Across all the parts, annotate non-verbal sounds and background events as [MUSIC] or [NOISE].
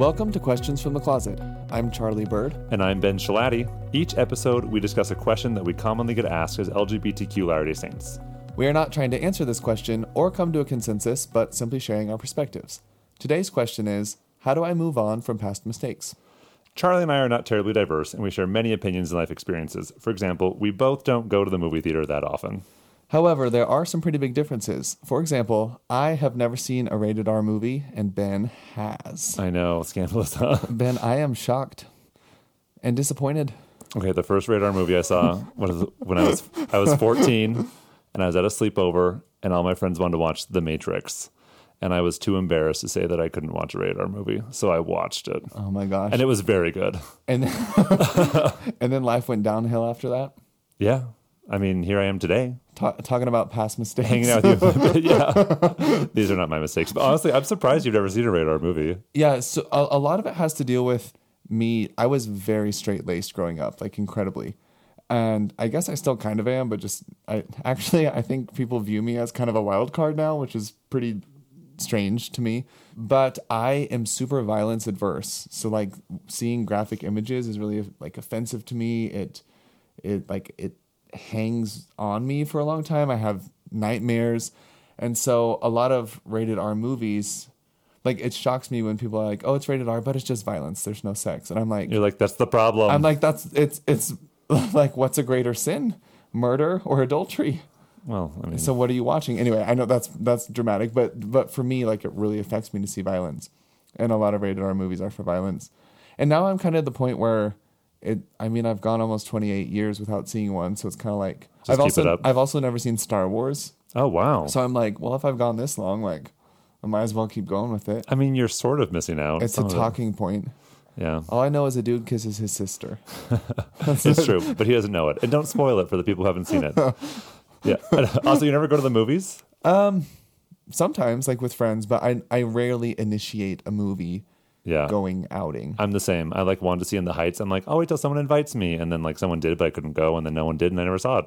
Welcome to Questions from the Closet. I'm Charlie Bird. And I'm Ben Shalati. Each episode, we discuss a question that we commonly get asked as LGBTQ Latter day Saints. We are not trying to answer this question or come to a consensus, but simply sharing our perspectives. Today's question is How do I move on from past mistakes? Charlie and I are not terribly diverse, and we share many opinions and life experiences. For example, we both don't go to the movie theater that often. However, there are some pretty big differences. For example, I have never seen a rated R movie, and Ben has. I know, scandalous, huh? [LAUGHS] Ben, I am shocked and disappointed. Okay, the first rated R movie I saw was when I was I was 14, and I was at a sleepover, and all my friends wanted to watch The Matrix, and I was too embarrassed to say that I couldn't watch a rated R movie, so I watched it, Oh my gosh. and it was very good. and, [LAUGHS] and then life went downhill after that. Yeah, I mean, here I am today, Ta- talking about past mistakes. hanging out with you. [LAUGHS] yeah, these are not my mistakes, but honestly, I'm surprised you've never seen a radar movie. Yeah, so a, a lot of it has to deal with me. I was very straight laced growing up, like incredibly. And I guess I still kind of am, but just I actually I think people view me as kind of a wild card now, which is pretty strange to me. But I am super violence adverse. So like seeing graphic images is really like offensive to me. It it like it hangs on me for a long time. I have nightmares. And so a lot of rated R movies like it shocks me when people are like, "Oh, it's rated R, but it's just violence. There's no sex." And I'm like, You're like, that's the problem. I'm like, that's it's it's [LAUGHS] like, what's a greater sin, murder or adultery? well, I mean, So what are you watching anyway? I know that's that's dramatic, but but for me, like it really affects me to see violence, and a lot of rated R movies are for violence. And now I'm kind of at the point where it. I mean, I've gone almost 28 years without seeing one, so it's kind of like I've keep also it up. I've also never seen Star Wars, oh wow. so I'm like, well, if I've gone this long, like I might as well keep going with it. I mean, you're sort of missing out. It's a of it. talking point. Yeah, All I know is a dude kisses his sister. [LAUGHS] it's true, but he doesn't know it. And don't spoil it for the people who haven't seen it. [LAUGHS] Yeah. [LAUGHS] also, you never go to the movies? Um Sometimes, like with friends, but I I rarely initiate a movie Yeah. going outing. I'm the same. I like wanted to see in the Heights. I'm like, oh, wait till someone invites me, and then like someone did, but I couldn't go, and then no one did, and I never saw it.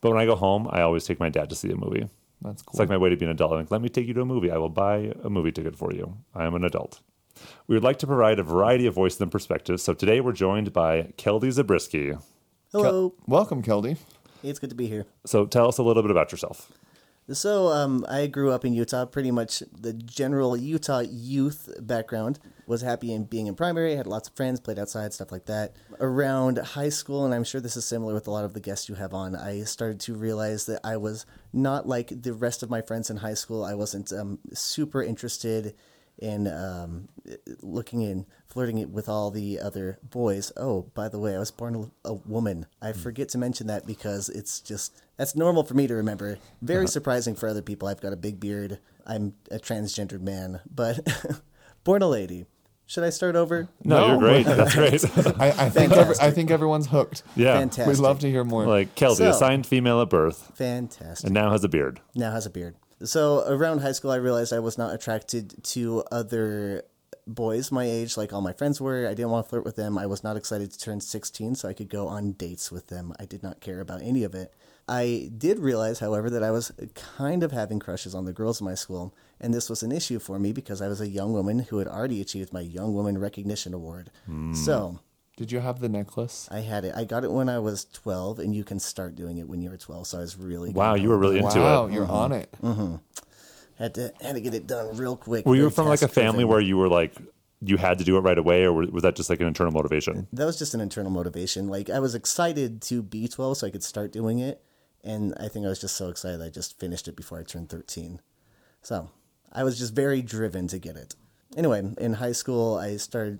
But when I go home, I always take my dad to see a movie. That's cool. It's like my way to be an adult. I'm like, let me take you to a movie. I will buy a movie ticket for you. I am an adult. We would like to provide a variety of voices and perspectives. So today we're joined by Keldy Zabriskie. Hello. Welcome, Keldy. It's good to be here. So tell us a little bit about yourself. So, um, I grew up in Utah, pretty much the general Utah youth background. Was happy in being in primary, had lots of friends, played outside, stuff like that. Around high school, and I'm sure this is similar with a lot of the guests you have on, I started to realize that I was not like the rest of my friends in high school. I wasn't um, super interested in um, looking in flirting it with all the other boys. Oh, by the way, I was born a, a woman. I forget to mention that because it's just that's normal for me to remember. Very surprising for other people. I've got a big beard. I'm a transgendered man, but [LAUGHS] born a lady. Should I start over? No, No. you're great. [LAUGHS] That's great. I, I think every, I think everyone's hooked. yeah. Fantastic. We'd love to hear more. Like Keldy, So- assigned female at birth, Fantastic. and now has a beard. now has a beard. So around high school, I realized I was not attracted to other boys my age, like all my friends were. I didn't want to flirt with them. I was not excited to turn 16 so I could go on dates with them. I did not care about any of it. I did realize, however, that I was kind of having crushes on the girls in my school, and this was an issue for me because I was a young woman who had already achieved my Young Woman Recognition Award. Hmm. So Did you have the necklace? I had it. I got it when I was 12, and you can start doing it when you were 12. So I was really Wow, you were really into wow, it. Wow, you're mm-hmm. on it. Mm-hmm. had to had to get it done real quick. Were you from like a task-driven. family where you were like you had to do it right away, or was that just like an internal motivation? that was just an internal motivation. Like I was excited to be 12 so I could start doing it, and I think I was just so excited I just finished it before I turned 13. So I was just very driven to get it. Anyway, in high school, I started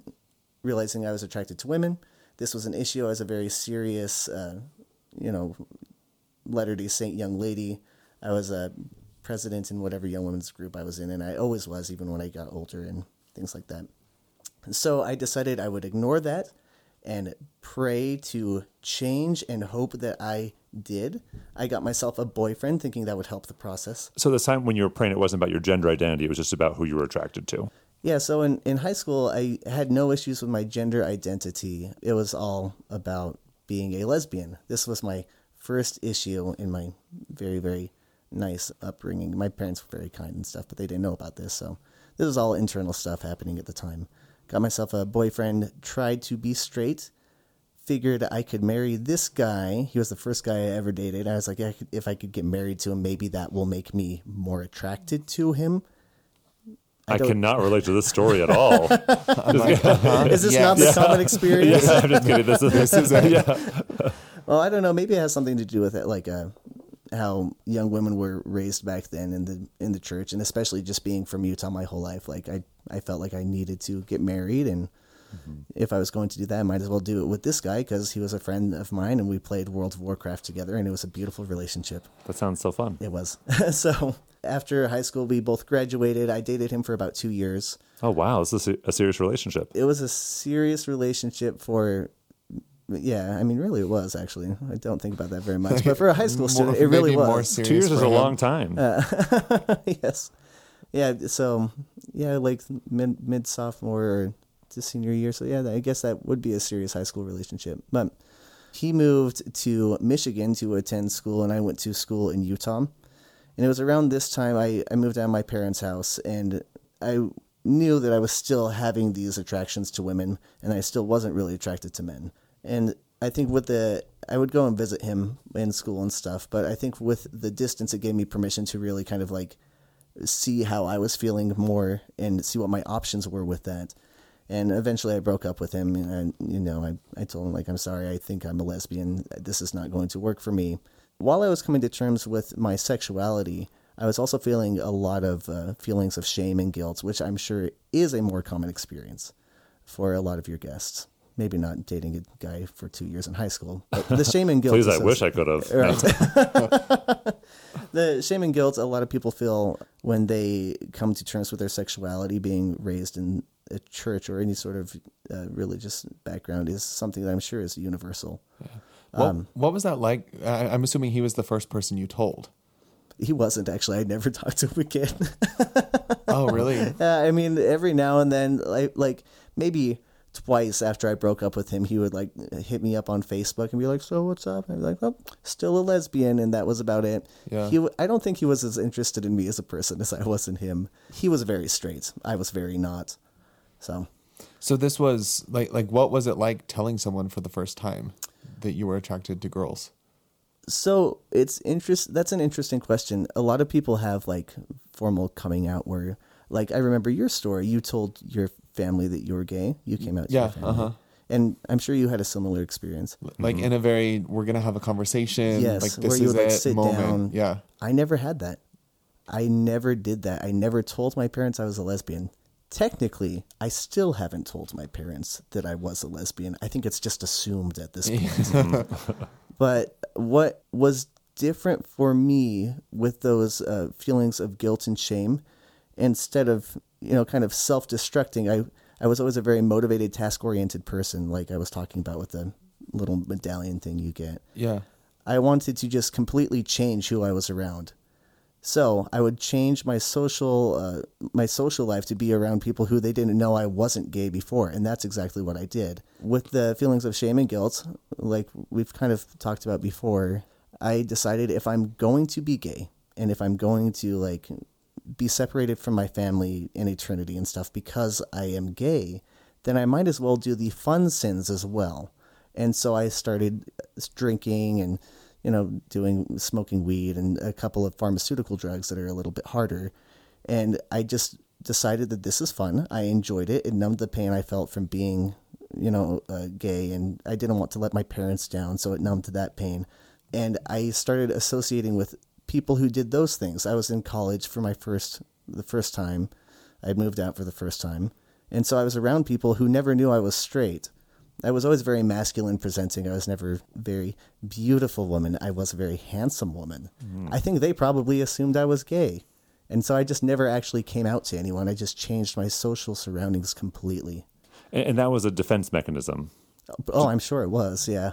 realizing I was attracted to women. This was an issue. I was a very serious, uh, you know, Latter Day Saint young lady. I was a president in whatever young women's group I was in, and I always was, even when I got older and things like that. So I decided I would ignore that and pray to change and hope that I did. I got myself a boyfriend thinking that would help the process. So this time when you were praying, it wasn't about your gender identity; it was just about who you were attracted to. Yeah, so in, in high school, I had no issues with my gender identity. It was all about being a lesbian. This was my first issue in my very, very nice upbringing. My parents were very kind and stuff, but they didn't know about this. So this was all internal stuff happening at the time. got myself a boyfriend, tried to be straight, figured I could marry this guy. He was the first guy I ever dated. I was like, if I could get married to him, maybe that will make me more attracted to him. I, don't- cannot relate to this story at all. [LAUGHS] Is this Yes. not the common experience? yeah, I'm just kidding. This is, this is [LAUGHS] yeah. Well, I don't know. Maybe it has something to do with it, like uh, how young women were raised back then in the in the church, and especially just being from Utah my whole life. Like I, I felt like I needed to get married, and if I was going to do that, I might as well do it with this guy because he was a friend of mine, and we played World of Warcraft together, and it was a beautiful relationship. That sounds so fun. It was. [LAUGHS] so after high school, we both graduated. I dated him for about two years. Oh wow, this is a serious relationship. It was a serious relationship for. Yeah, I mean, really, it was actually. I don't think about that very much, but for a high [LAUGHS] school More- student, it really was. Two years is a him. long time. Uh, [LAUGHS] yes. Yeah. So yeah, like mid mid sophomore or to senior year. So yeah, I guess that would be a serious high school relationship. But he moved to Michigan to attend school, and I went to school in Utah. And it was around this time I, I moved out of my parents' house, and I knew that I was still having these attractions to women, and I still wasn't really attracted to men. And I think with the I would go and visit him in school and stuff, but I think with the distance, it gave me permission to really kind of like see how I was feeling more and see what my options were with that. And eventually I broke up with him and, you know, I, I told him like, I'm sorry, I think I'm a lesbian. This is not going to work for me. While I was coming to terms with my sexuality, I was also feeling a lot of uh, feelings of shame and guilt, which I'm sure is a more common experience for a lot of your guests. Maybe not dating a guy for two years in high school, but the [LAUGHS] shame and guilt. Please, I wish I could have. [LAUGHS] Right. [LAUGHS] the shame and guilt a lot of people feel when they come to terms with their sexuality being raised in a church or any sort of uh, religious background is something that i'm sure is universal What, Um, what was that like? I, I'm assuming he was the first person you told. he wasn't actually i never [LAUGHS] talked to him again [LAUGHS] Oh, really? Uh, I mean, every now and then, like like maybe twice after I broke up with him, he would like hit me up on Facebook and be like, "So what's up?" And I'd be like, "Well, still a lesbian," and that was about it. Yeah. He, I don't think he was as interested in me as a person as I was in him. He was very straight. I was very not. So So this was like like what was it like telling someone for the first time that you were attracted to girls? So it's interest. That's an interesting question. A lot of people have like formal coming out where, like, I remember your story. You told your family that you were gay. You came out to Yeah, uh-huh. and I'm sure you had a similar experience. Like in a very we're gonna have a conversation. Yes, like where this you is would, like, it sit moment. down. Yeah. I never had that. I never did that. I never told my parents I was a lesbian. Technically, I still haven't told my parents that I was a lesbian. I think it's just assumed at this point. [LAUGHS] [LAUGHS] but what was different for me with those uh, feelings of guilt and shame, instead of you know kind of self-destructing, I I was always a very motivated, task-oriented person, like I was talking about with the little medallion thing you get. Yeah. I wanted to just completely change who I was around. So I would change my social uh, my social life to be around people who they didn't know I wasn't gay before, and that's exactly what I did. With the feelings of shame and guilt, like we've kind of talked about before, I decided if I'm going to be gay and if I'm going to like be separated from my family in eternity and stuff because I am gay, then I might as well do the fun sins as well. And so I started drinking and, you know, doing smoking weed and a couple of pharmaceutical drugs that are a little bit harder. And I just decided that this is fun. I enjoyed it. It numbed the pain I felt from being, you know, uh, gay. And I didn't want to let my parents down. So it numbed that pain. And I started associating with people who did those things. I was in college for my first, the first time. I moved out for the first time. And so I was around people who never knew I was straight. I was always very masculine presenting. I was never a very beautiful woman. I was a very handsome woman. Hmm. I think they probably assumed I was gay. And so I just never actually came out to anyone. I just changed my social surroundings completely. And, and that was a defense mechanism. Oh, I'm sure it was. Yeah.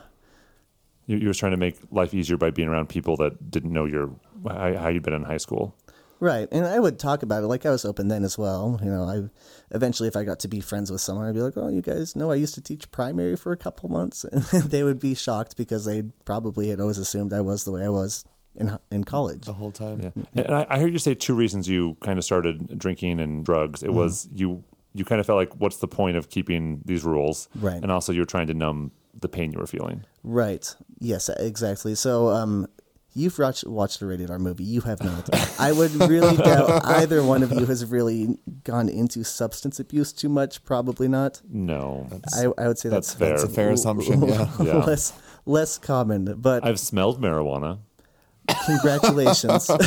You, you were trying to make life easier by being around people that didn't know your how, how you'd been in high school. Right. And I would talk about it like I was open then as well. You know, I eventually if I got to be friends with someone, I'd be like, "Oh, you guys know I used to teach primary for a couple months." [LAUGHS] And they would be shocked because they probably had always assumed I was the way I was in in college. The whole time. Yeah. And I, I heard you say two reasons you kind of started drinking and drugs. It was you you kind of felt like, what's the point of keeping these rules? Right. And also, you're trying to numb the pain you were feeling. Right. Yes, exactly. So, um, you've watched, watched a rated R movie. You have not. I would really doubt [LAUGHS] either one of you has really gone into substance abuse too much. Probably not. No. I, I would say that's, That's fair. That's a fair assumption. Yeah. [LAUGHS] Yeah. less less common. But I've smelled marijuana. congratulations. [LAUGHS]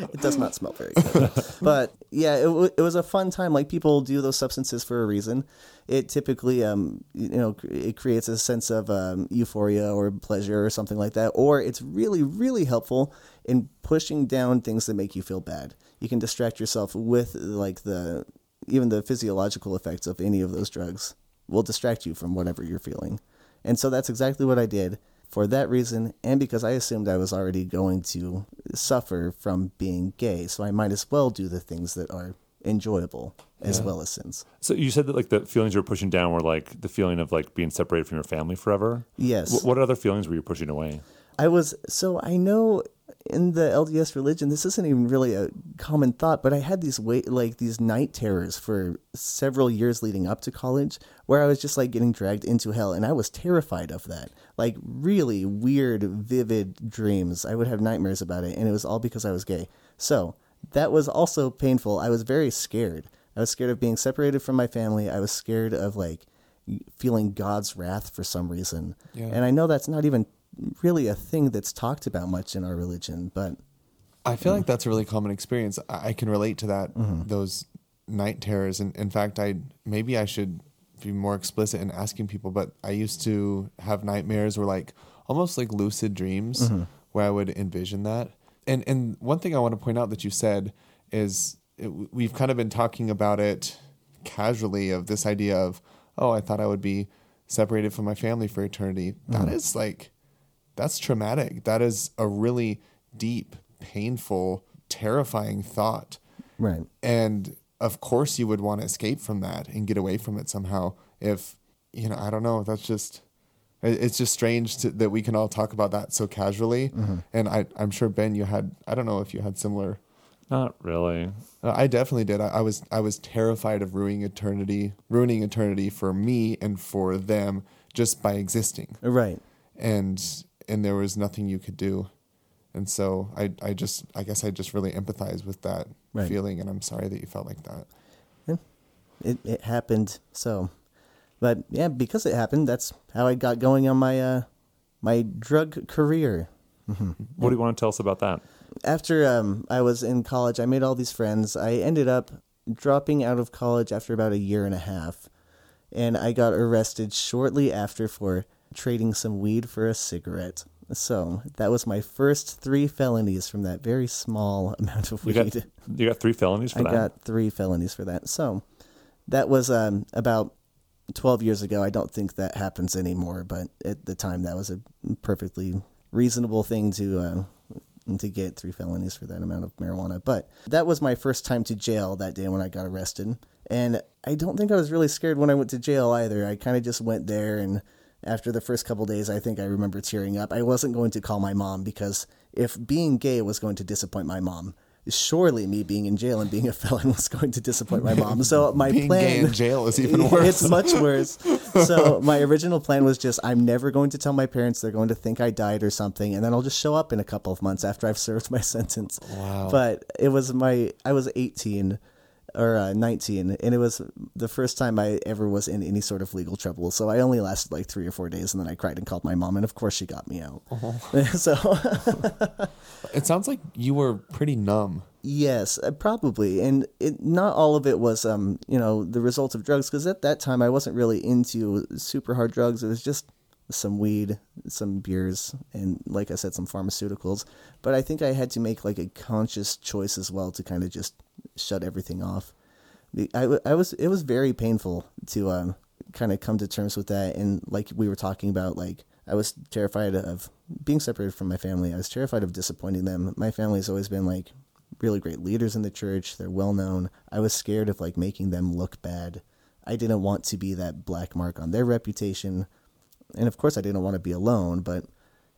it does not smell very good. [LAUGHS] But yeah, it, w- it was a fun time. Like people do those substances for a reason. It typically, um, you know, it creates a sense of um, euphoria or pleasure or something like that. Or it's really, really helpful in pushing down things that make you feel bad. You can distract yourself with like the even the physiological effects of any of those drugs will distract you from whatever you're feeling. And so that's exactly what I did for that reason, and because I assumed I was already going to suffer from being gay, so I might as well do the things that are enjoyable as well as sins. So you said that like the feelings you were pushing down were like the feeling of like being separated from your family forever. Yes. Wh- what other feelings were you pushing away? I was so I know in the LDS religion this isn't even really a common thought, but I had these wait like these night terrors for several years leading up to college where I was just like getting dragged into hell and I was terrified of that. Like really weird vivid dreams. I would have nightmares about it and it was all because I was gay. So, that was also painful. I was very scared. I was scared of being separated from my family. I was scared of like feeling God's wrath for some reason. Yeah. And I know that's not even really a thing that's talked about much in our religion, but I feel like that's a really common experience. I I can relate to that. Mm-hmm. Those night terrors, and in fact, I maybe I should be more explicit in asking people. But I used to have nightmares, or like almost like lucid dreams, Mm-hmm. where I would envision that. And and one thing I want to point out that you said is it, we've kind of been talking about it casually of this idea of oh, I thought I would be separated from my family for eternity. That is like that's traumatic. That is a really deep, painful, terrifying thought. right. And of course, you would want to escape from that and get away from it somehow. If, you know, I don't know, that's just it's just strange to, that we can all talk about that so casually. And I, I'm sure, Ben, you had, I don't know if you had similar. Not really. Uh, I definitely did. I, I was I was terrified of ruining eternity, ruining eternity for me and for them just by existing Right. and and there was nothing you could do and so i i just i guess i just really empathize with that Right. feeling and i'm sorry that you felt like that It it happened. So, but yeah, because it happened, that's how I got going on my uh my drug career. What do you want to tell us about that? after um, I was in college, I made all these friends. I ended up dropping out of college after about a year and a half, and I got arrested shortly after for trading some weed for a cigarette. So that was my first three felonies from that very small [LAUGHS] amount of You weed. got you got three felonies for I that. got three felonies for that. So that was um, about 12 years ago. I don't think that happens anymore, but at the time that was a perfectly reasonable thing to uh, to get three felonies for that amount of marijuana. But that was my first time to jail that day when I got arrested. And I don't think I was really scared when I went to jail either. I kind of just went there and after the first couple days, I think I remember tearing up. I wasn't going to call my mom because if being gay was going to disappoint my mom, surely me being in jail and being a [LAUGHS] felon was going to disappoint my mom. So [LAUGHS] my being plan gay in jail is even [LAUGHS] worse it's much worse. So my original plan was just I'm never going to tell my parents. They're going to think I died or something, and then I'll just show up in a couple of months after I've served my sentence. Wow. But it was my I was 18 or uh, 19, and it was the first time I ever was in any sort of legal trouble. So I only lasted like three or four days, and then I cried and called my mom, and of course she got me out. [LAUGHS] [LAUGHS] so it sounds like you were pretty numb Yes, uh, probably, and it not all of it was, um, you know, the result of drugs. Because at that time, I wasn't really into super hard drugs. It was just some weed, some beers, and like I said, some pharmaceuticals. But I think I had to make like a conscious choice as well to kind of just shut everything off. I, I, was it was very painful to um, kind of come to terms with that, and like we were talking about, like I was terrified of being separated from my family. I was terrified of disappointing them. My family's always been like really great leaders in the church. They're well known. I was scared of like making them look bad. I didn't want to be that black mark on their reputation. And of course I didn't want to be alone, but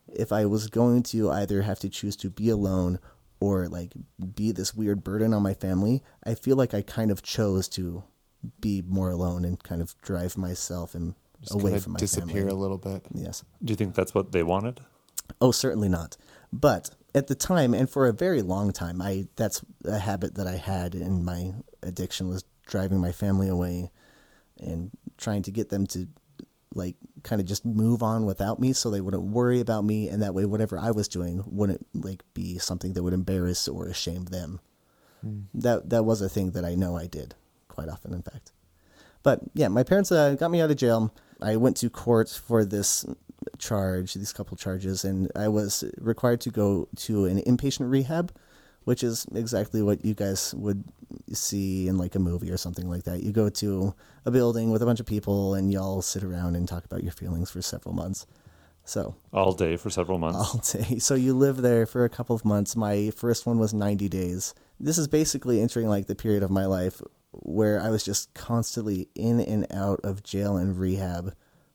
if I was going to either have to choose to be alone or like be this weird burden on my family, I feel like I kind of chose to be more alone and kind of drive myself and Just away from my disappear family. a little bit. Yes. Do you think that's what they wanted? Oh, certainly not. But at the time, and for a very long time, I that's a habit that I had in my addiction was driving my family away and trying to get them to like kind of just move on without me so they wouldn't worry about me and that way whatever I was doing wouldn't like be something that would embarrass or shame them. That that was a thing that I know I did quite often in fact. But yeah, my parents uh, got me out of jail. I went to court for this charge, these couple charges, and I was required to go to an inpatient rehab, which is exactly what you guys would see in like a movie or something like that. You go to a building with a bunch of people and y'all sit around and talk about your feelings for several months. So All day for several months. all day. [LAUGHS] So you live there for a couple of months. My first one was 90 days. This is basically entering like the period of my life where I was just constantly in and out of jail and rehab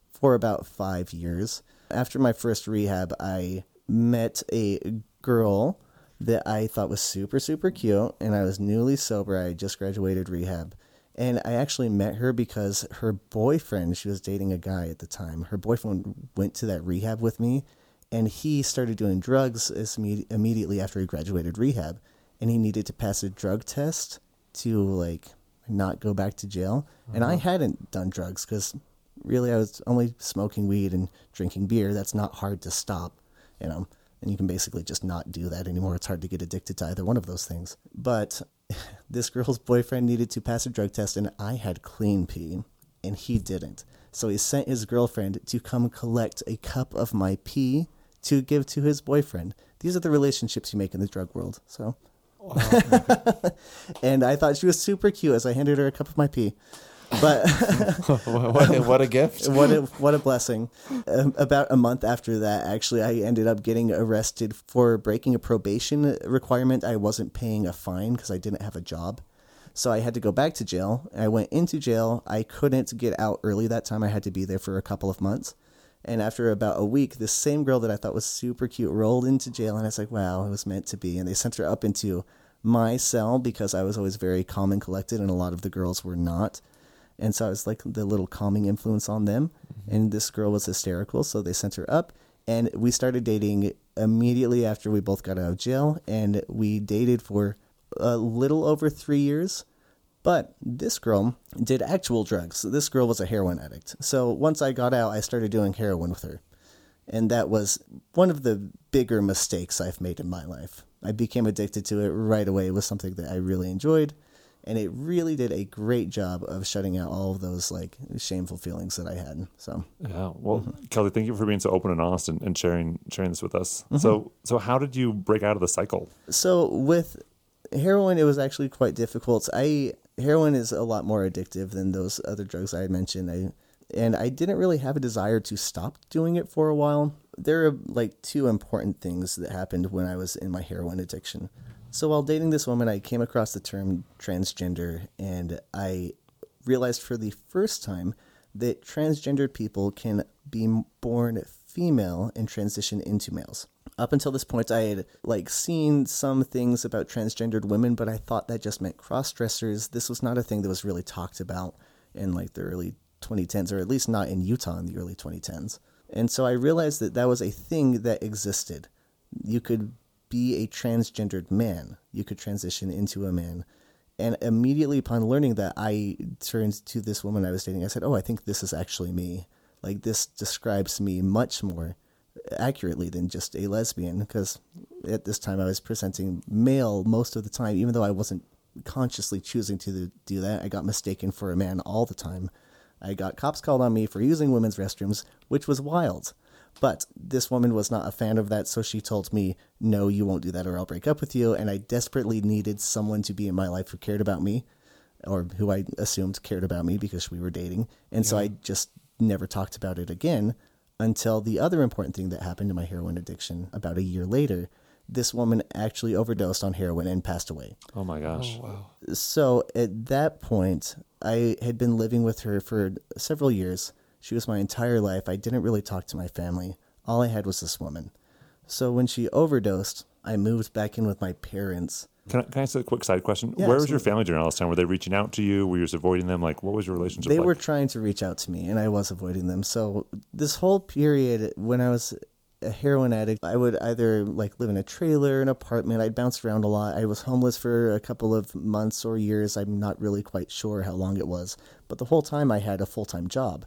for about five years. After my first rehab, I met a girl that I thought was super, super cute, and I was newly sober. I had just graduated rehab. And I actually met her because her boyfriend, she was dating a guy at the time, her boyfriend went to that rehab with me, and he started doing drugs immediately after he graduated rehab. And he needed to pass a drug test to, like, not go back to jail. And I uh-huh. hadn't done drugs because really I was only smoking weed and drinking beer. That's not hard to stop, you know. And you can basically just not do that anymore. It's hard to get addicted to either one of those things. But [LAUGHS] this girl's boyfriend needed to pass a drug test, and I had clean pee, and he didn't. So he sent his girlfriend to come collect a cup of my pee to give to his boyfriend. These are the relationships you make in the drug world. So, [LAUGHS] and I thought she was super cute as I handed her a cup of my pee. But [LAUGHS] what, what a gift. [LAUGHS] what a what a blessing! Um, about a month after that, actually, I ended up getting arrested for breaking a probation requirement. I wasn't paying a fine because I didn't have a job, so I had to go back to jail. I went into jail. I couldn't get out early that time. I had to be there for a couple of months. And after about a week, this same girl that I thought was super cute rolled into jail, and I was like, "Wow, it was meant to be." And they sent her up into my cell because I was always very calm and collected, and a lot of the girls were not. And so I was like the little calming influence on them. Mm-hmm. And this girl was hysterical, so they sent her up. And we started dating immediately after we both got out of jail. And we dated for a little over three years. But this girl did actual drugs. This girl was a heroin addict. So once I got out, I started doing heroin with her. And that was one of the bigger mistakes I've made in my life. I became addicted to it right away. It was something that I really enjoyed and it really did a great job of shutting out all of those like shameful feelings that I had. So Yeah. Well, Mm-hmm. Kelly, thank you for being so open and honest and, and sharing sharing this with us. Mm-hmm. So so how did you break out of the cycle? so with heroin it was actually quite difficult. I heroin is a lot more addictive than those other drugs I had mentioned. I and I didn't really have a desire to stop doing it for a while. There are like two important things that happened when I was in my heroin addiction. So while dating this woman, I came across the term transgender and I realized for the first time that transgendered people can be born female and transition into males. Up until this point, I had like seen some things about transgendered women, but I thought that just meant cross dressers. This was not a thing that was really talked about in like the early 2010s, or at least not in Utah in the early 2010s. And so I realized that that was a thing that existed. You could be a transgendered man. You could transition into a man. And immediately upon learning that, I turned to this woman I was dating. I said, Oh, I think this is actually me. Like, this describes me much more accurately than just a lesbian. Because at this time, I was presenting male most of the time, even though I wasn't consciously choosing to do that. I got mistaken for a man all the time. I got cops called on me for using women's restrooms, which was wild. But this woman was not a fan of that, so she told me, No, you won't do that or I'll break up with you. And I desperately needed someone to be in my life who cared about me, or who I assumed cared about me because we were dating. And so I just never talked about it again until the other important thing that happened to my heroin addiction about a year later. This woman actually overdosed on heroin and passed away. Oh my gosh. Oh, wow. So at that point, I had been living with her for several years. She was my entire life. I didn't really talk to my family. All I had was this woman. So when she overdosed, I moved back in with my parents. Can I, can I ask a quick side question? Yeah, Where was your family during all this time? Were they reaching out to you? Were you just avoiding them? Like, what was your relationship They like? were trying to reach out to me, and I was avoiding them. So this whole period, when I was a heroin addict, I would either like live in a trailer, an apartment. I'd bounce around a lot. I was homeless for a couple of months or years. I'm not really quite sure how long it was, but the whole time I had a full time job,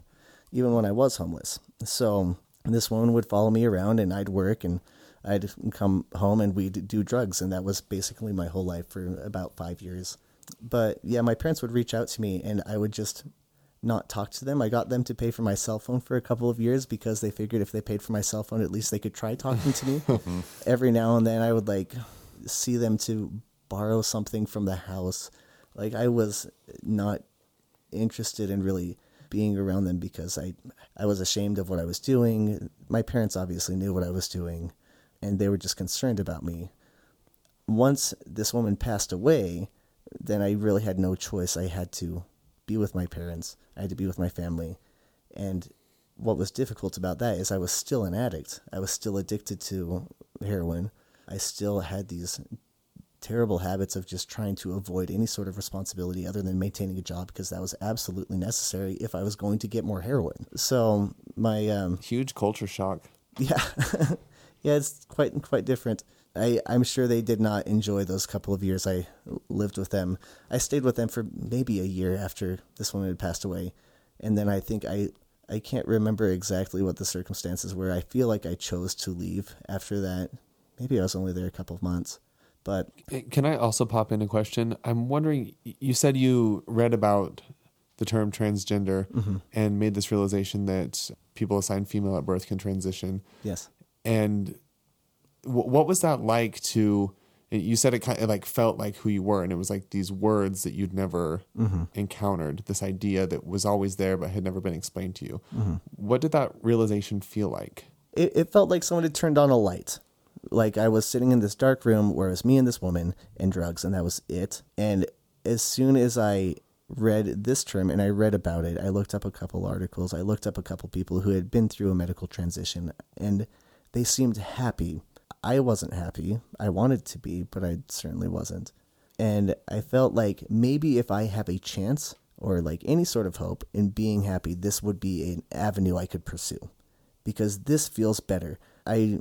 even when I was homeless. So this woman would follow me around, and I'd work and. I'd come home and we'd do drugs, and that was basically my whole life for about five years. But yeah, my parents would reach out to me, and I would just not talk to them. I got them to pay for my cell phone for a couple of years because they figured if they paid for my cell phone, at least they could try talking to me. [LAUGHS] Mm-hmm. Every now and then, I would like see them to borrow something from the house. Like I was not interested in really being around them because I I was ashamed of what I was doing. My parents obviously knew what I was doing, and they were just concerned about me. Once this woman passed away, then I really had no choice. I had to be with my parents. I had to be with my family. And what was difficult about that is I was still an addict. I was still addicted to heroin. I still had these terrible habits of just trying to avoid any sort of responsibility other than maintaining a job because that was absolutely necessary if I was going to get more heroin. So my um, Huge culture shock. yeah, [LAUGHS] yeah, it's quite quite different. I I'm sure they did not enjoy those couple of years I lived with them. I stayed with them for maybe a year after this woman had passed away, and then I think I I can't remember exactly what the circumstances were. I feel like I chose to leave after that. Maybe I was only there a couple of months, but Can I also pop in a question? I'm wondering, you said you read about the term transgender mm-hmm. and made this realization that people assigned female at birth can transition. yes. And what was that like to, you said it kind of like felt like who you were, and it was like these words that you'd never mm-hmm. encountered, this idea that was always there but had never been explained to you. Mm-hmm. What did that realization feel like? it, it felt like someone had turned on a light. Like I was sitting in this dark room where it was me and this woman and drugs, and that was it. And as soon as I read this term and I read about it, I looked up a couple articles. I looked up a couple people who had been through a medical transition, and they seemed happy. I wasn't happy. I wanted to be, but I certainly wasn't. And I felt like maybe if I have a chance or like any sort of hope in being happy, this would be an avenue I could pursue because this feels better. I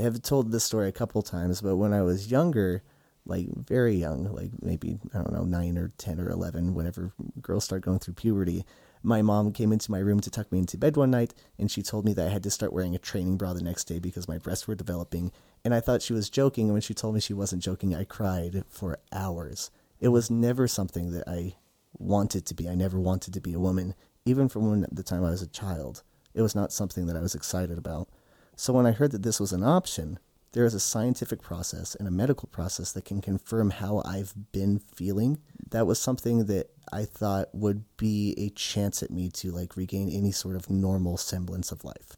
have told this story a couple times, but when I was younger, like very young, like maybe, I don't know, nine or 10 or 11, whenever girls start going through puberty, my mom came into my room to tuck me into bed one night and she told me that I had to start wearing a training bra the next day because my breasts were developing. And I thought she was joking. And when she told me she wasn't joking, I cried for hours. It was never something that I wanted to be. I never wanted to be a woman, even from when the time I was a child. It was not something that I was excited about. So when I heard that this was an option, there is a scientific process and a medical process that can confirm how I've been feeling. That was something that I thought would be a chance at me to like regain any sort of normal semblance of life.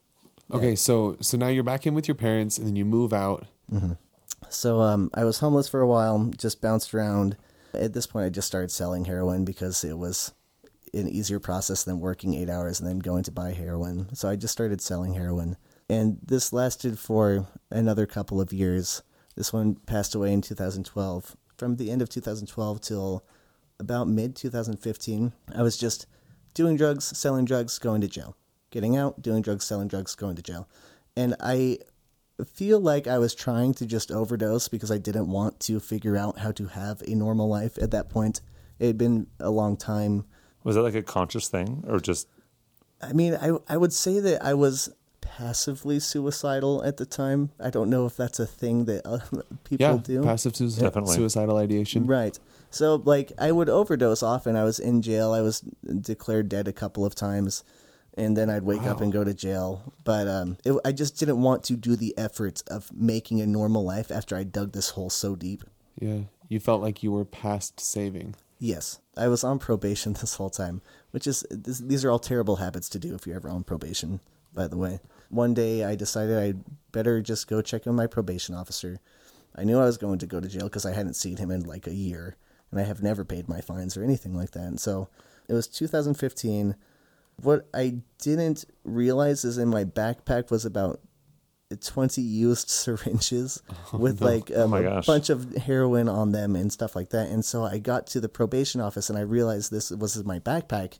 Okay, so so now you're back in with your parents, and then you move out. So um, I was homeless for a while, just bounced around. At this point, I just started selling heroin because it was an easier process than working eight hours and then going to buy heroin. So I just started selling heroin. And this lasted for another couple of years. This one passed away in 2012. From the end of 2012 till about mid 2015, I was just doing drugs, selling drugs, going to jail. Getting out, doing drugs, selling drugs, going to jail. And I feel like I was trying to just overdose because I didn't want to figure out how to have a normal life at that point. It had been a long time. Was that like a conscious thing or just I mean, I I would say that I was passively suicidal at the time. I don't know if that's a thing that uh, [LAUGHS] people Yeah, do. passive suicide, Definitely. suicidal ideation. Right. So, like, I would overdose often. I was in jail. I was declared dead a couple of times, and then I'd wake up and go to jail. But um, it, I just didn't want to do the effort of making a normal life after I dug this hole so deep. Yeah, you felt like you were past saving. Yes, I was on probation [LAUGHS] this whole time, which is this, these are all terrible habits to do if you're ever on probation. By the way, one day I decided I'd better just go check in with my probation officer. I knew I was going to go to jail because I hadn't seen him in like a year, and I have never paid my fines or anything like that. And so it was 2015. What I didn't realize is in my backpack was about 20 used [LAUGHS] syringes oh, with like a, Oh a um, bunch of heroin on them and stuff like that. And so I got to the probation office and I realized this was my backpack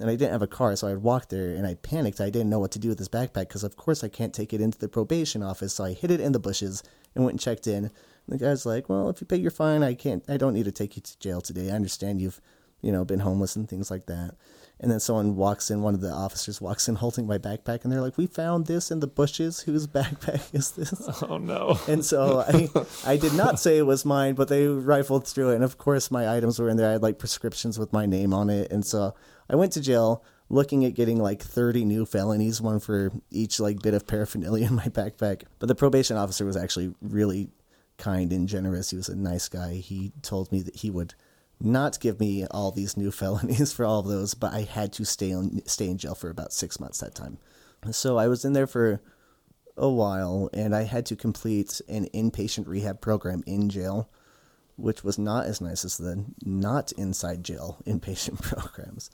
and I didn't have a car. So I walked there and I panicked. I didn't know what to do with this backpack because, of course, I can't take it into the probation office. So I hid it in the bushes and went and checked in. And the guy's like, well, if you pay your fine, I can't, I don't need to take you to jail today. I understand you've, you know, been homeless and things like that. And then someone walks in, one of the officers walks in holding my backpack, and they're like, "We found this in the bushes. Whose backpack [LAUGHS] is this?" [LAUGHS] Oh no. And so I, I did not say it was mine, but they rifled through it, and of course my items were in there. I had like prescriptions with my name on it, and so I went to jail, looking at getting like thirty new felonies, one for each like bit of paraphernalia in my backpack. But the probation officer was actually really kind and generous. He was a nice guy. He told me that he would not give me all these new [LAUGHS] felonies for all of those, but I had to stay on stay in jail for about six months that time. So I was in there for a while, and I had to complete an inpatient rehab program in jail, which was not as nice as the not inside jail [LAUGHS] inpatient [LAUGHS] programs.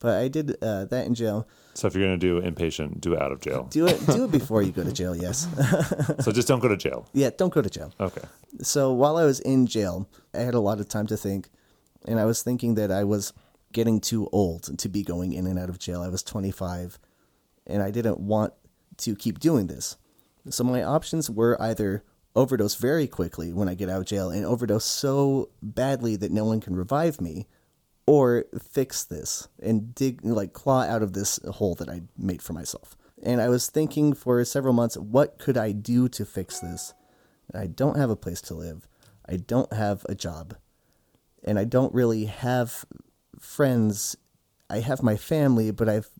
But I did uh, that in jail. So if you're gonna do inpatient, do it out of jail. Do it, do it before you go to jail. Yes, So just don't go to jail. yeah. Don't go to jail. Okay. so while I was in jail, I had a lot of time to think, and I was thinking that I was getting too old to be going in and out of jail. I was 25, and I didn't want to keep doing this. So my options were either overdose very quickly when I get out of jail and overdose so badly that no one can revive me, or fix this and dig like claw out of this hole that I made for myself. And I was thinking for several months, what could I do to fix this? I don't have a place to live. I don't have a job. And I don't really have friends. I have my family, but I've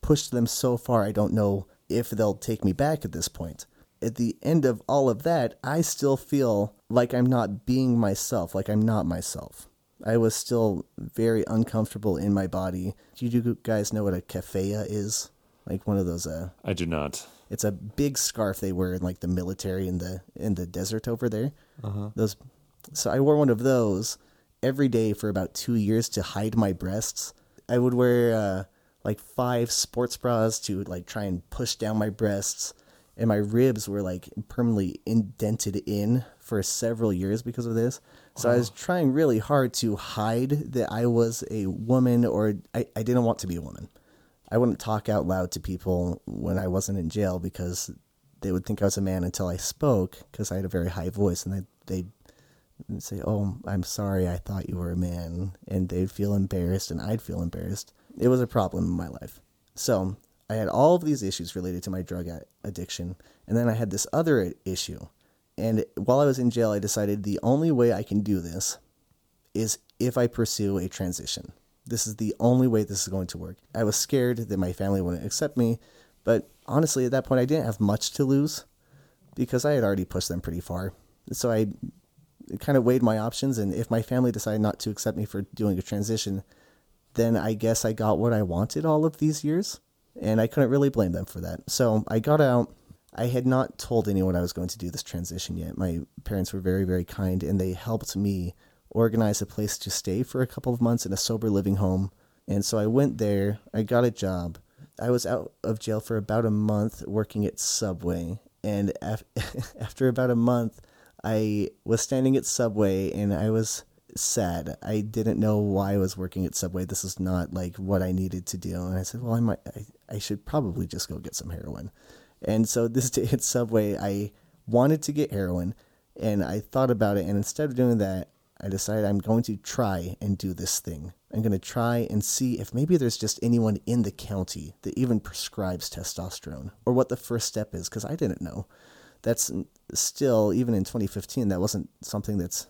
pushed them so far I don't know if they'll take me back at this point. At the end of all of that, I still feel like I'm not being myself, like I'm not myself. I was still very uncomfortable in my body. Do you guys know what a keffiyeh is? Like one of those uh I do not. it's a big scarf they wear in like the military in the in the desert over there. Those. So I wore one of those every day for about two years to hide my breasts. I would wear uh, like five sports bras to like try and push down my breasts, and my ribs were like permanently indented in for several years because of this. So I was trying really hard to hide that I was a woman or I, I didn't want to be a woman. I wouldn't talk out loud to people when I wasn't in jail because they would think I was a man until I spoke because I had a very high voice and they they'd say, "Oh, I'm sorry, I thought you were a man," and they'd feel embarrassed and I'd feel embarrassed. It was a problem in my life. So I had all of these issues related to my drug addiction, and then I had this other issue. And while I was in jail, I decided the only way I can do this is if I pursue a transition. This is the only way this is going to work. I was scared that my family wouldn't accept me, but honestly, at that point, I didn't have much to lose because I had already pushed them pretty far. So I kind of weighed my options, and if my family decided not to accept me for doing a transition, then I guess I got what I wanted all of these years, and I couldn't really blame them for that. So I got out. I had not told anyone I was going to do this transition yet. My parents were very, very kind, and they helped me organize a place to stay for a couple of months in a sober living home. And so I went there, I got a job. I was out of jail for about a month working at Subway. And af- [LAUGHS] after about a month, I was standing at Subway and I was sad. I didn't know why I was working at Subway. This is not like what I needed to do. And I said, well, I might, I, I should probably just go get some heroin. And so this day at Subway, I wanted to get heroin and I thought about it. And instead of doing that, I decided I'm going to try and do this thing. I'm going to try and see if maybe there's just anyone in the county that even prescribes testosterone or what the first step is, because I didn't know. That's still, even in 2015, that wasn't something that's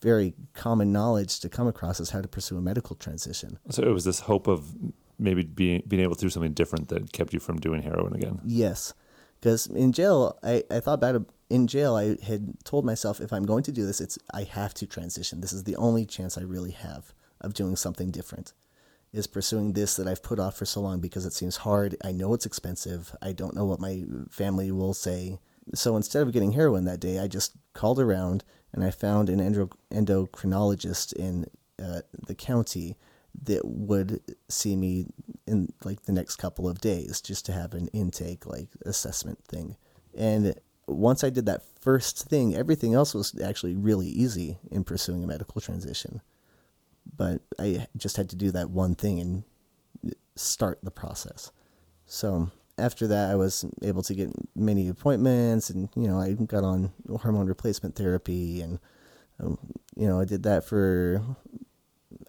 very common knowledge to come across as how to pursue a medical transition. So it was this hope of maybe being being able to do something different that kept you from doing heroin again. Yes, because in jail, I, I thought about it. In jail, I had told myself if I'm going to do this, it's I have to transition. This is the only chance I really have of doing something different. Is pursuing this that I've put off for so long because it seems hard. I know it's expensive. I don't know what my family will say. So instead of getting heroin that day, I just called around and I found an endo- endocrinologist in uh, the county that would see me in like the next couple of days just to have an intake like assessment thing And once I did that first thing, everything else was actually really easy in pursuing a medical transition. But I just had to do that one thing and start the process. So after that, I was able to get many appointments, and you know, I got on hormone replacement therapy, and um, you know, I did that for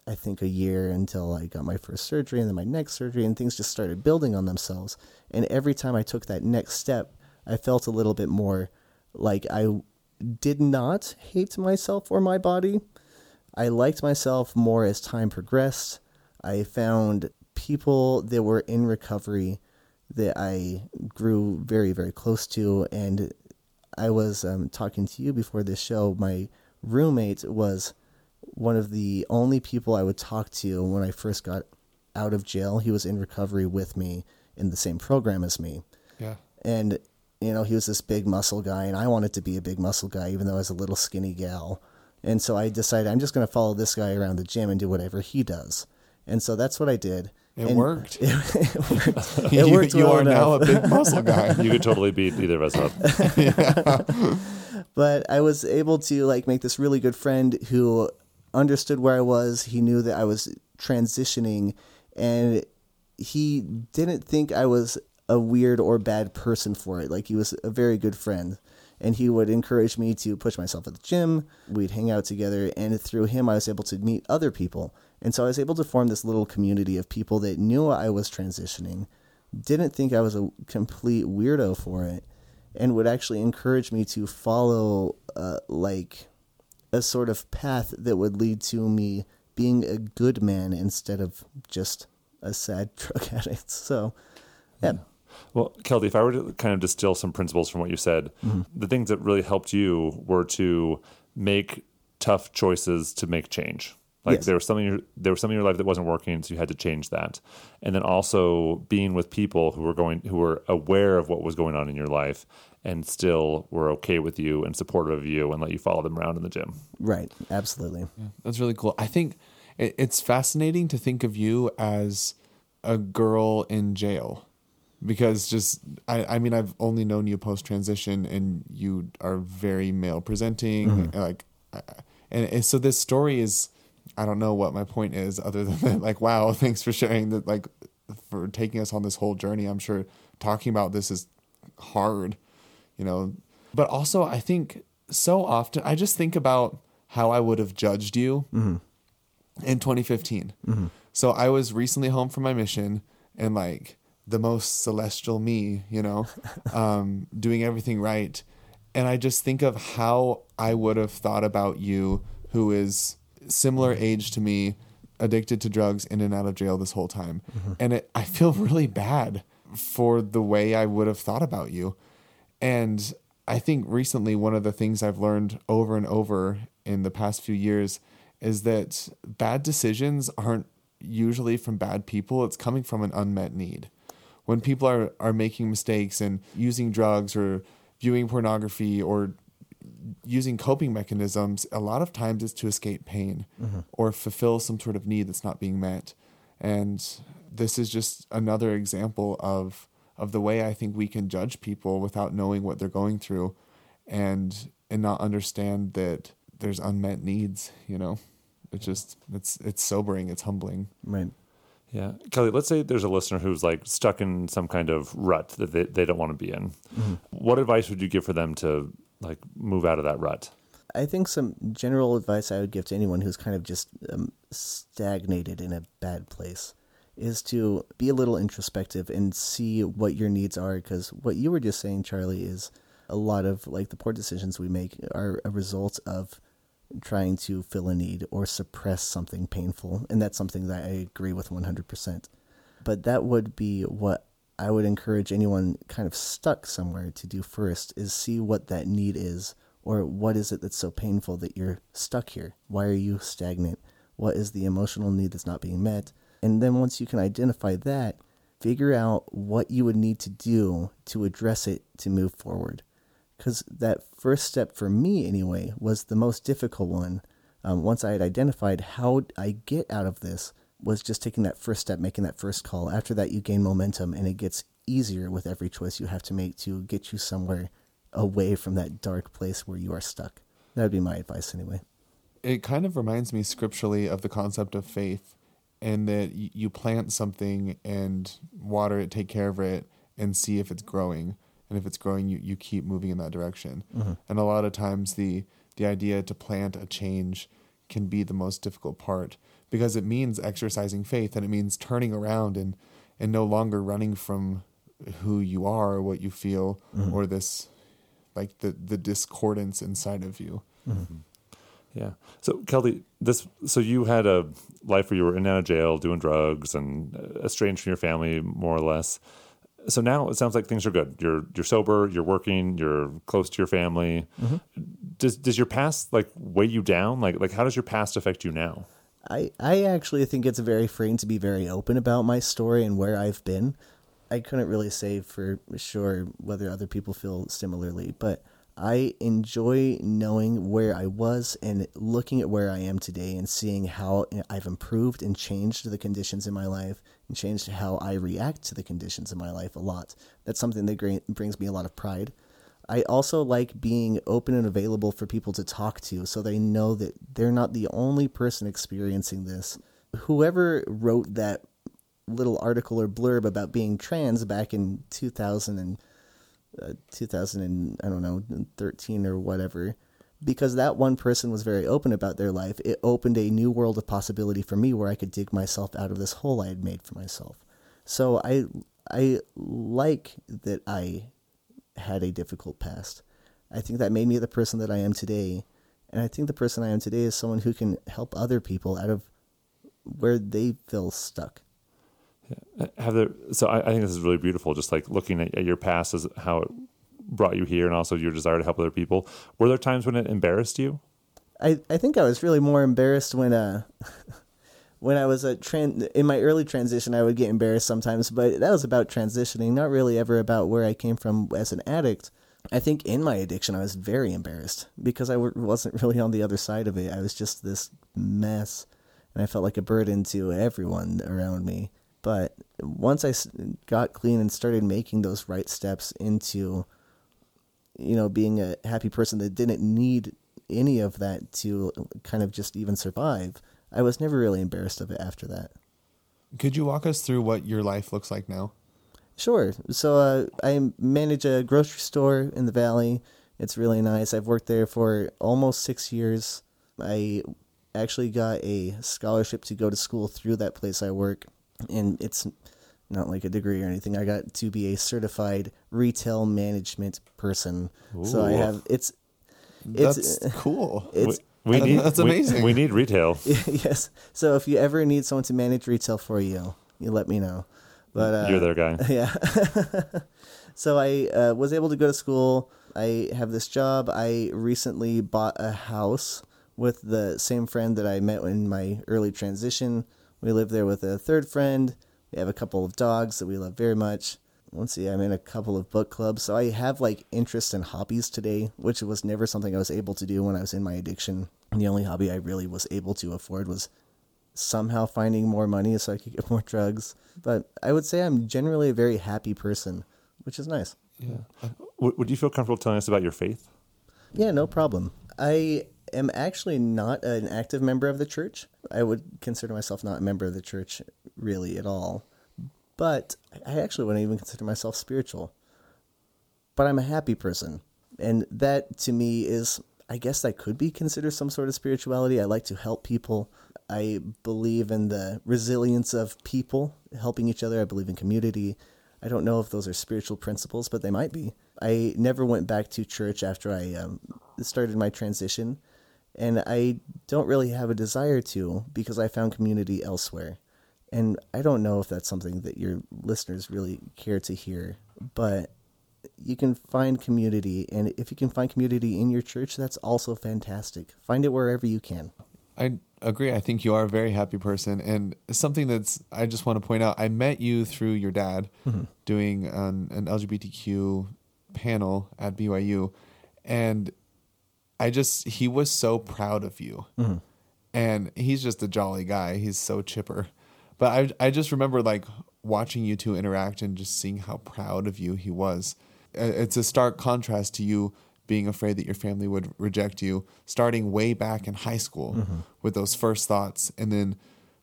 I think a year until I got my first surgery, and then my next surgery, and things just started building on themselves. And every time I took that next step, I felt a little bit more like I did not hate myself or my body. I liked myself more as time progressed. I found people that were in recovery that I grew very, very close to. And I was um, talking to you before this show. My roommate was one of the only people I would talk to when I first got out of jail. He was in recovery with me in the same program as me. Yeah. And, you know, he was this big muscle guy, and I wanted to be a big muscle guy, even though I was a little skinny gal. And so I decided I'm just going to follow this guy around the gym and do whatever he does. And so that's what I did. It And worked. It, [LAUGHS] it worked. [LAUGHS] It you worked you well are now a big muscle guy. [LAUGHS] You could totally beat either of us up. but I was able to like make this really good friend who understood where I was. He knew that I was transitioning and he didn't think I was a weird or bad person for it. Like he was a very good friend and he would encourage me to push myself at the gym. We'd hang out together and through him I was able to meet other people. And so I was able to form this little community of people that knew I was transitioning, didn't think I was a complete weirdo for it, and would actually encourage me to follow uh, like a sort of path that would lead to me being a good man instead of just a sad [LAUGHS] drug addict. So, yeah. Well, Kelly, if I were to kind of distill some principles from what you said, the things that really helped you were to make tough choices to make change. Like Yes. there was something in your, there was something in your life that wasn't working, so you had to change that. And then also being with people who were going who were aware of what was going on in your life and still were okay with you and supportive of you and let you follow them around in the gym. Right. Absolutely. That's really cool. I think it, it's fascinating to think of you as a girl in jail because just I, I mean I've only known you post transition and you are very male presenting like uh, and, and so this story is I don't know what my point is other [LAUGHS] than that, like wow [LAUGHS] thanks for sharing that like for taking us on this whole journey I'm sure talking about this is hard you know but also I think so often I just think about how I would have judged you in 2015. So I was recently home from my mission and like the most celestial me, you know, [LAUGHS] um, doing everything right. And I just think of how I would have thought about you, who is similar age to me, addicted to drugs, in and out of jail this whole time. Mm-hmm. And it, I feel [LAUGHS] really bad for the way I would have thought about you. And I think recently, one of the things I've learned over and over in the past few years is that bad decisions aren't usually from bad people, it's coming from an unmet need. When people are, are making mistakes and using drugs or viewing pornography or using coping mechanisms, a lot of times it's to escape pain mm-hmm. or fulfill some sort of need that's not being met. And this is just another example of of the way I think we can judge people without knowing what they're going through and and not understand that there's unmet needs, you know. It's just it's it's sobering, it's humbling. Right. Yeah. Kelly, let's say there's a listener who's like stuck in some kind of rut that they, they don't want to be in. Mm-hmm. What advice would you give for them to like move out of that rut? I think some general advice I would give to anyone who's kind of just um, stagnated in a bad place is to be a little introspective and see what your needs are. Because what you were just saying, Charlie, is a lot of like the poor decisions we make are a result of trying to fill a need or suppress something painful. And that's something that I agree with 100%. But that would be what I would encourage anyone kind of stuck somewhere to do first is see what that need is or what is it that's so painful that you're stuck here? Why are you stagnant? What is the emotional need that's not being met? And then once you can identify that, figure out what you would need to do to address it to move forward. Because that first step for me, anyway, was the most difficult one. Um, once I had identified how I get out of this, was just taking that first step, making that first call. After that, you gain momentum, and it gets easier with every choice you have to make to get you somewhere away from that dark place where you are stuck. That would be my advice anyway. It kind of reminds me scripturally of the concept of faith, and that you plant something and water it, take care of it, and see if it's growing. And if it's growing, you, you keep moving in that direction. Mm-hmm. And a lot of times, the the idea to plant a change can be the most difficult part because it means exercising faith and it means turning around and and no longer running from who you are or what you feel mm-hmm. or this like the the discordance inside of you. Mm-hmm. Yeah. So Kelly, this so you had a life where you were in and out of jail, doing drugs, and estranged from your family, more or less. So now it sounds like things are good. You're you're sober. You're working. You're close to your family. Mm-hmm. Does does your past like weigh you down? Like like how does your past affect you now? I, I actually think it's very freeing to be very open about my story and where I've been. I couldn't really say for sure whether other people feel similarly, but I enjoy knowing where I was and looking at where I am today and seeing how I've improved and changed the conditions in my life and changed how I react to the conditions in my life a lot. That's something that brings me a lot of pride. I also like being open and available for people to talk to so they know that they're not the only person experiencing this. Whoever wrote that little article or blurb about being trans back in 2000 and uh, 2000 and I don't know 13 or whatever because that one person was very open about their life it opened a new world of possibility for me where I could dig myself out of this hole I had made for myself so I I like that I had a difficult past I think that made me the person that I am today and I think the person I am today is someone who can help other people out of where they feel stuck Yeah. Have there? So I, I think this is really beautiful. Just like looking at, at your past as how it brought you here, and also your desire to help other people. Were there times when it embarrassed you? I, I think I was really more embarrassed when uh [LAUGHS] when I was a tran- in my early transition I would get embarrassed sometimes, but that was about transitioning, not really ever about where I came from as an addict. I think in my addiction I was very embarrassed because I w- wasn't really on the other side of it. I was just this mess and I felt like a burden to everyone around me. But once I got clean and started making those right steps into you know, being a happy person that didn't need any of that to kind of just even survive, I was never really embarrassed of it after that. Could you walk us through what your life looks like now? Sure. So uh, I manage a grocery store in the valley. It's really nice. I've worked there for almost six years. I actually got a scholarship to go to school through that place I work, and it's not like a degree or anything. I got to be a certified retail management person. So I have it's it's That's cool. it's we need that's we- amazing. We, need retail. [LAUGHS] yes. So if you ever need someone to manage retail for you, you let me know. But uh, You're their guy. [LAUGHS] Yeah. [LAUGHS] so I uh, was able to go to school. I have this job. I recently bought a house with the same friend that I met in my early transition. We live there with a third friend. We have a couple of dogs that we love very much. Let's see, I'm in a couple of book clubs. So I have like interests and hobbies today, which was never something I was able to do when I was in my addiction. And the only hobby I really was able to afford was somehow finding more money so I could get [LAUGHS] more drugs. But I would say I'm generally a very happy person, which is nice. Yeah. Uh, would, would you feel comfortable telling us about your faith? Yeah, no problem. I am actually not an active member of the church. I would consider myself not a member of the church really at all. But I actually wouldn't even consider myself spiritual. But I'm a happy person. And that to me is, I guess that could be considered some sort of spirituality. I like to help people. I believe in the resilience of people helping each other. I believe in community. I don't know if those are spiritual principles, but they might be. I never went back to church after I um, started my transition, and I don't really have a desire to because I found community elsewhere. And I don't know if that's something that your listeners really care to hear, but you can find community, and if you can find community in your church, that's also fantastic. Find it wherever you can. I agree. I think you are a very happy person, and something that's I just want to point out. I met you through your dad mm-hmm. doing an, an LGBTQ panel at BYU, and I just he was so proud of you, mm-hmm. and he's just a jolly guy. He's so chipper, but I I just remember like watching you two interact and just seeing how proud of you he was. it's a stark contrast to you being afraid that your family would reject you, starting way back in high school mm-hmm. with those first thoughts, and then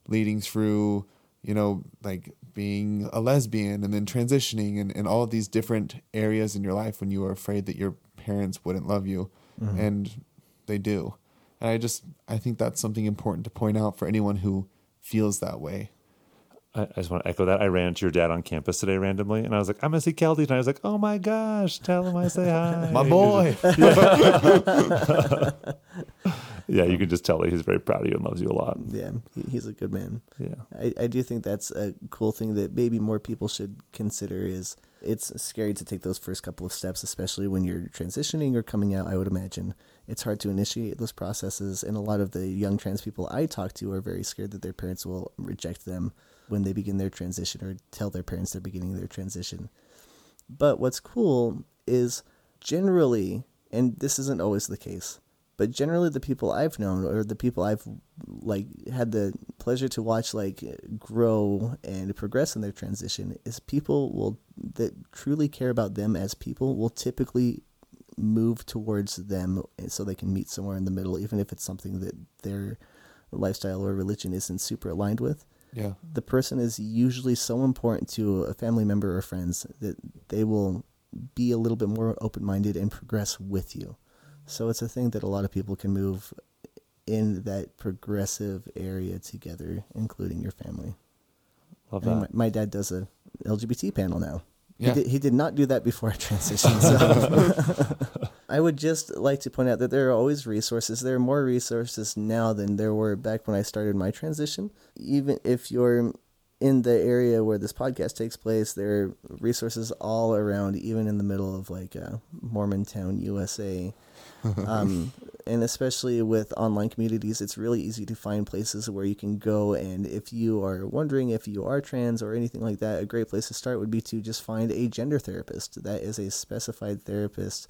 leading through, you know, like being a lesbian and then transitioning and, and all of these different areas in your life when you were afraid that your parents wouldn't love you. Mm-hmm. And they do. And I just, I think that's something important to point out for anyone who feels that way. I, I just want to echo that. I ran into your dad on campus today randomly, and I was like, "I'm gonna see Kelly," and I was like, "Oh my gosh, tell him I say hi." My boy. [LAUGHS] Yeah, you can just tell that he's very proud of you and loves you a lot. Yeah, he's a good man. Yeah. I, I do think that's a cool thing that maybe more people should consider is it's scary to take those first couple of steps, especially when you're transitioning or coming out, I would imagine. It's hard to initiate those processes, and a lot of the young trans people I talk to are very scared that their parents will reject them when they begin their transition or tell their parents they're beginning their transition. But what's cool is generally, and this isn't always the case, but generally the people I've known or the people I've like had the pleasure to watch like grow and progress in their transition is people will that truly care about them as people will typically move towards them so they can meet somewhere in the middle even if it's something that their lifestyle or religion isn't super aligned with Yeah. the person is usually so important to a family member or friends that they will be a little bit more open minded and progress with you. So it's a thing that a lot of people can move in that progressive area together, including your family. Love that. my, my dad does a LGBT panel now. Yeah. He, did, he did not do that before I transitioned. [LAUGHS] So [LAUGHS] I would just like to point out that there are always resources. There are more resources now than there were back when I started my transition. Even if you're in the area where this podcast takes place, there are resources all around, even in the middle of like uh, Mormontown, USA. [LAUGHS] um, and especially with online communities, it's really easy to find places where you can go. And if you are wondering if you are trans or anything like that, a great place to start would be to just find a gender therapist. That is a specified therapist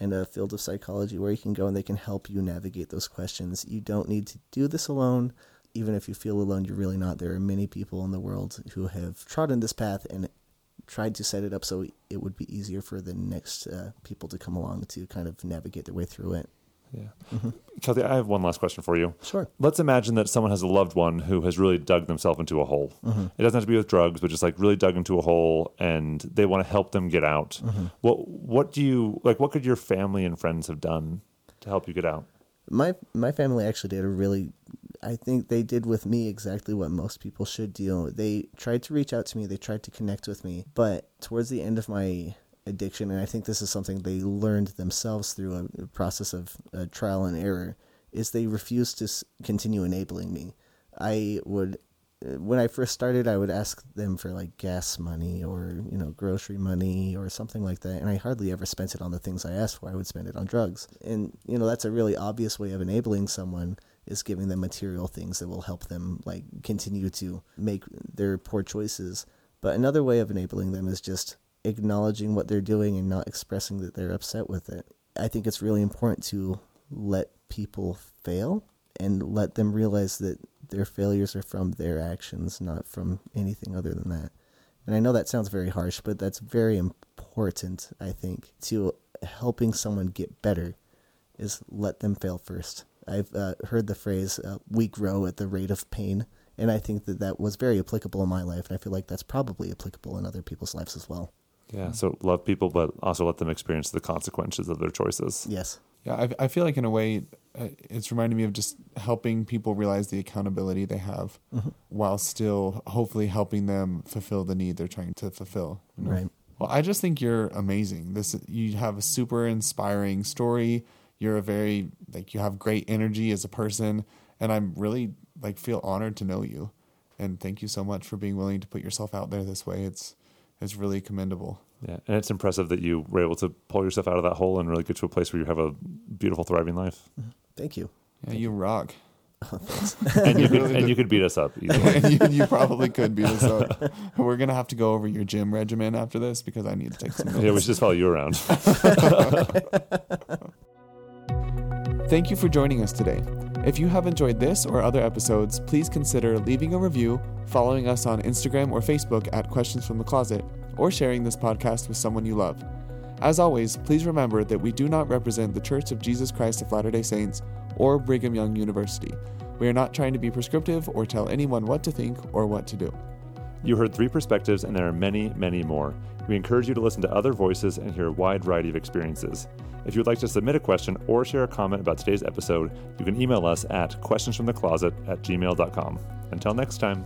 and a field of psychology where you can go and they can help you navigate those questions. You don't need to do this alone. Even if you feel alone, you're really not. There are many people in the world who have trodden this path and tried to set it up so it would be easier for the next uh, people to come along to kind of navigate their way through it. Yeah. Mm-hmm. Kelly, I have one last question for you. Sure. Let's imagine that someone has a loved one who has really dug themselves into a hole. Mm-hmm. It doesn't have to be with drugs, but just like really dug into a hole and they want to help them get out. Mm-hmm. What what do you like what could your family and friends have done to help you get out? my my family actually did a really I think they did with me exactly what most people should do. They tried to reach out to me, they tried to connect with me, but towards the end of my addiction and I think this is something they learned themselves through a, process of uh, trial and error is they refused to continue enabling me. I would uh, when I first started, I would ask them for like gas money or you know grocery money or something like that, and I hardly ever spent it on the things I asked for. I would spend it on drugs, and you know that's a really obvious way of enabling someone is giving them material things that will help them like continue to make their poor choices. But another way of enabling them is just acknowledging what they're doing and not expressing that they're upset with it. I think it's really important to let people fail and let them realize that their failures are from their actions, not from anything other than that. And I know that sounds very harsh, but that's very important, I think, to helping someone get better is let them fail first. I've uh, heard the phrase, uh, we grow at the rate of pain. And I think that that was very applicable in my life. And I feel like that's probably applicable in other people's lives as well. Yeah. So love people, but also let them experience the consequences of their choices. Yes. Yeah, I, I feel like in a way, uh, it's reminding me of just helping people realize the accountability they have, while still hopefully helping them fulfill the need they're trying to fulfill. you know? Right. Well, I just think you're amazing. This you have a super inspiring story. You're a very like you have great energy as a person, and I'm really like feel honored to know you. And thank you so much for being willing to put yourself out there this way. It's it's really commendable. Yeah. And it's impressive that you were able to pull yourself out of that hole and really get to a place where you have a beautiful, thriving life. Mm-hmm. Thank you. Yeah, you rock. [LAUGHS] [LAUGHS] and you could and you could beat us up [LAUGHS] and you, you probably could beat us up. We're gonna have to go over your gym regimen after this because I need to take some notes. yeah, we should just follow you around. Thank you for joining us today. If you have enjoyed this or other episodes, please consider leaving a review, following us on Instagram or Facebook at Questions from the Closet, or sharing this podcast with someone you love. As always, please remember that we do not represent the Church of Jesus Christ of Latter day Saints or Brigham Young University. We are not trying to be prescriptive or tell anyone what to think or what to do. You heard three perspectives, and there are many, many more. We encourage you to listen to other voices and hear a wide variety of experiences. If you would like to submit a question or share a comment about today's episode, you can email us at questionsfromthecloset at gmail.com. Until next time.